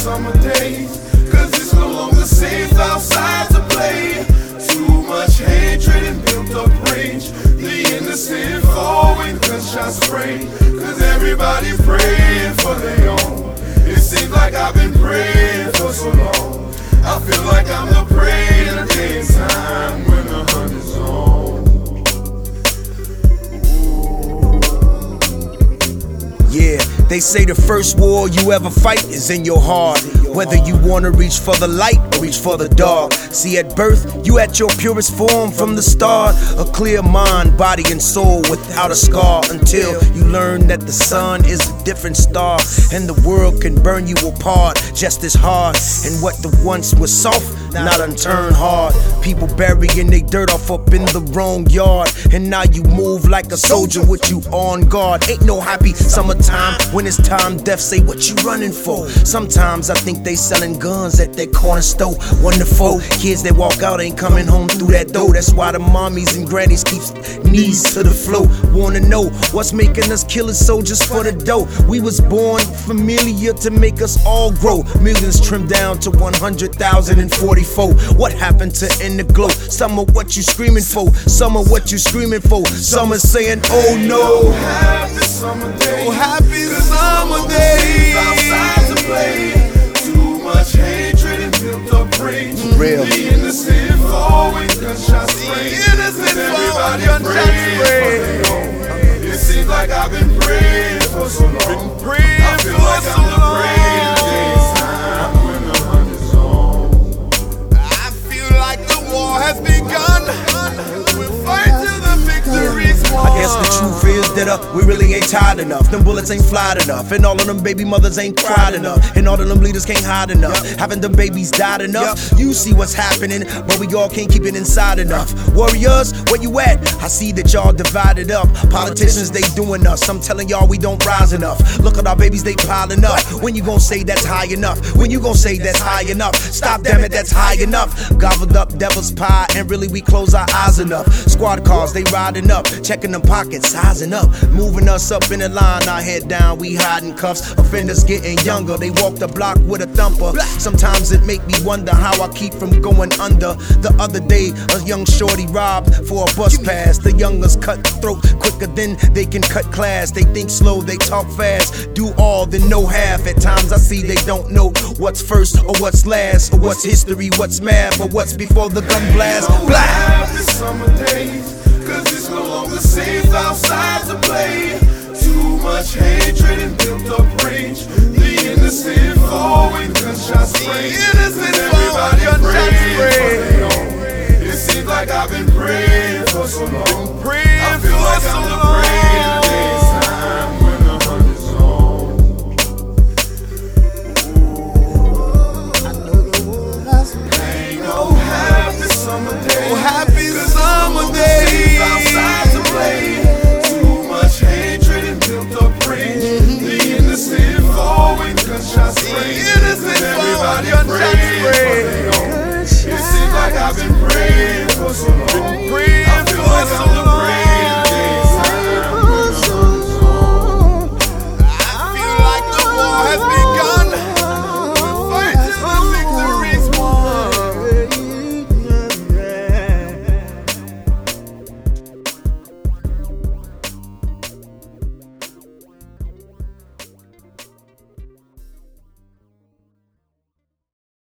summer days. Cause it's no longer safe outside to play. Too much hatred and built up rage. The innocent fall when gunshots spray. Cause everybody praying for their own. It seems like I've been praying for so long. I feel like I'm the they say the first war you ever fight is in your heart. Whether you wanna reach for the light reach for the dark. See, at birth, you at your purest form from the start. A clear mind, body, and soul without a scar. Until you learn that the sun is a different star. And the world can burn you apart just as hard. And what the once was soft, not unturned hard. People burying they dirt off up in the wrong yard. And now you move like a soldier with you on guard. Ain't no happy summertime when it's time. Death say what you running for. Sometimes I think they selling guns at that corner store. Wonderful kids that walk out ain't coming home through that door. That's why the mommies and grannies keeps knees to the floor. Wanna know what's making us killing soldiers for the dough? We was born familiar to make us all grow. Millions trimmed down to 100,044. What happened to end the glow? Some of what you screaming for, some of what you screaming for. Some are saying, oh no. Happy summer days. Oh, happy summer days. Everybody gunshots praying for spray. their. Oh. It seems like I've been praying for so long. Praying I feel for like so I'm long. We really ain't tired enough. Them bullets ain't flied enough. And all of them baby mothers ain't cried enough. And all of them leaders can't hide enough. Haven't them babies died enough? You see what's happening, but we all can't keep it inside enough. Warriors, where you at? I see that y'all divided up. Politicians, they doing us. I'm telling y'all we don't rise enough. Look at our babies, they piling up. When you gon' say that's high enough? When you gon' say that's high enough? Stop, damn it, that's high enough. Gobbled up devil's pie, and really we close our eyes enough. Squad cars, they riding up, checking them pockets, sizing up, moving us up in the line. Our head down, we hiding cuffs. Offenders getting younger, they walk the block with a thumper. Sometimes it make me wonder how I keep from going under. The other day, a young shorty robbed for a bus pass. The youngers cut throat quicker than they can cut class. They think slow, they talk fast, do all, then no half. At times I see they don't know what's first or what's last, or what's history, what's math, or what's before the gun blast. Blah. Happy summer days. Cause it's no longer safe outside to play. Too much hatred and built up rage. The innocent fall when gunshots spray. sun shines free. It seems like I've been praying for so long. Been praying for so long.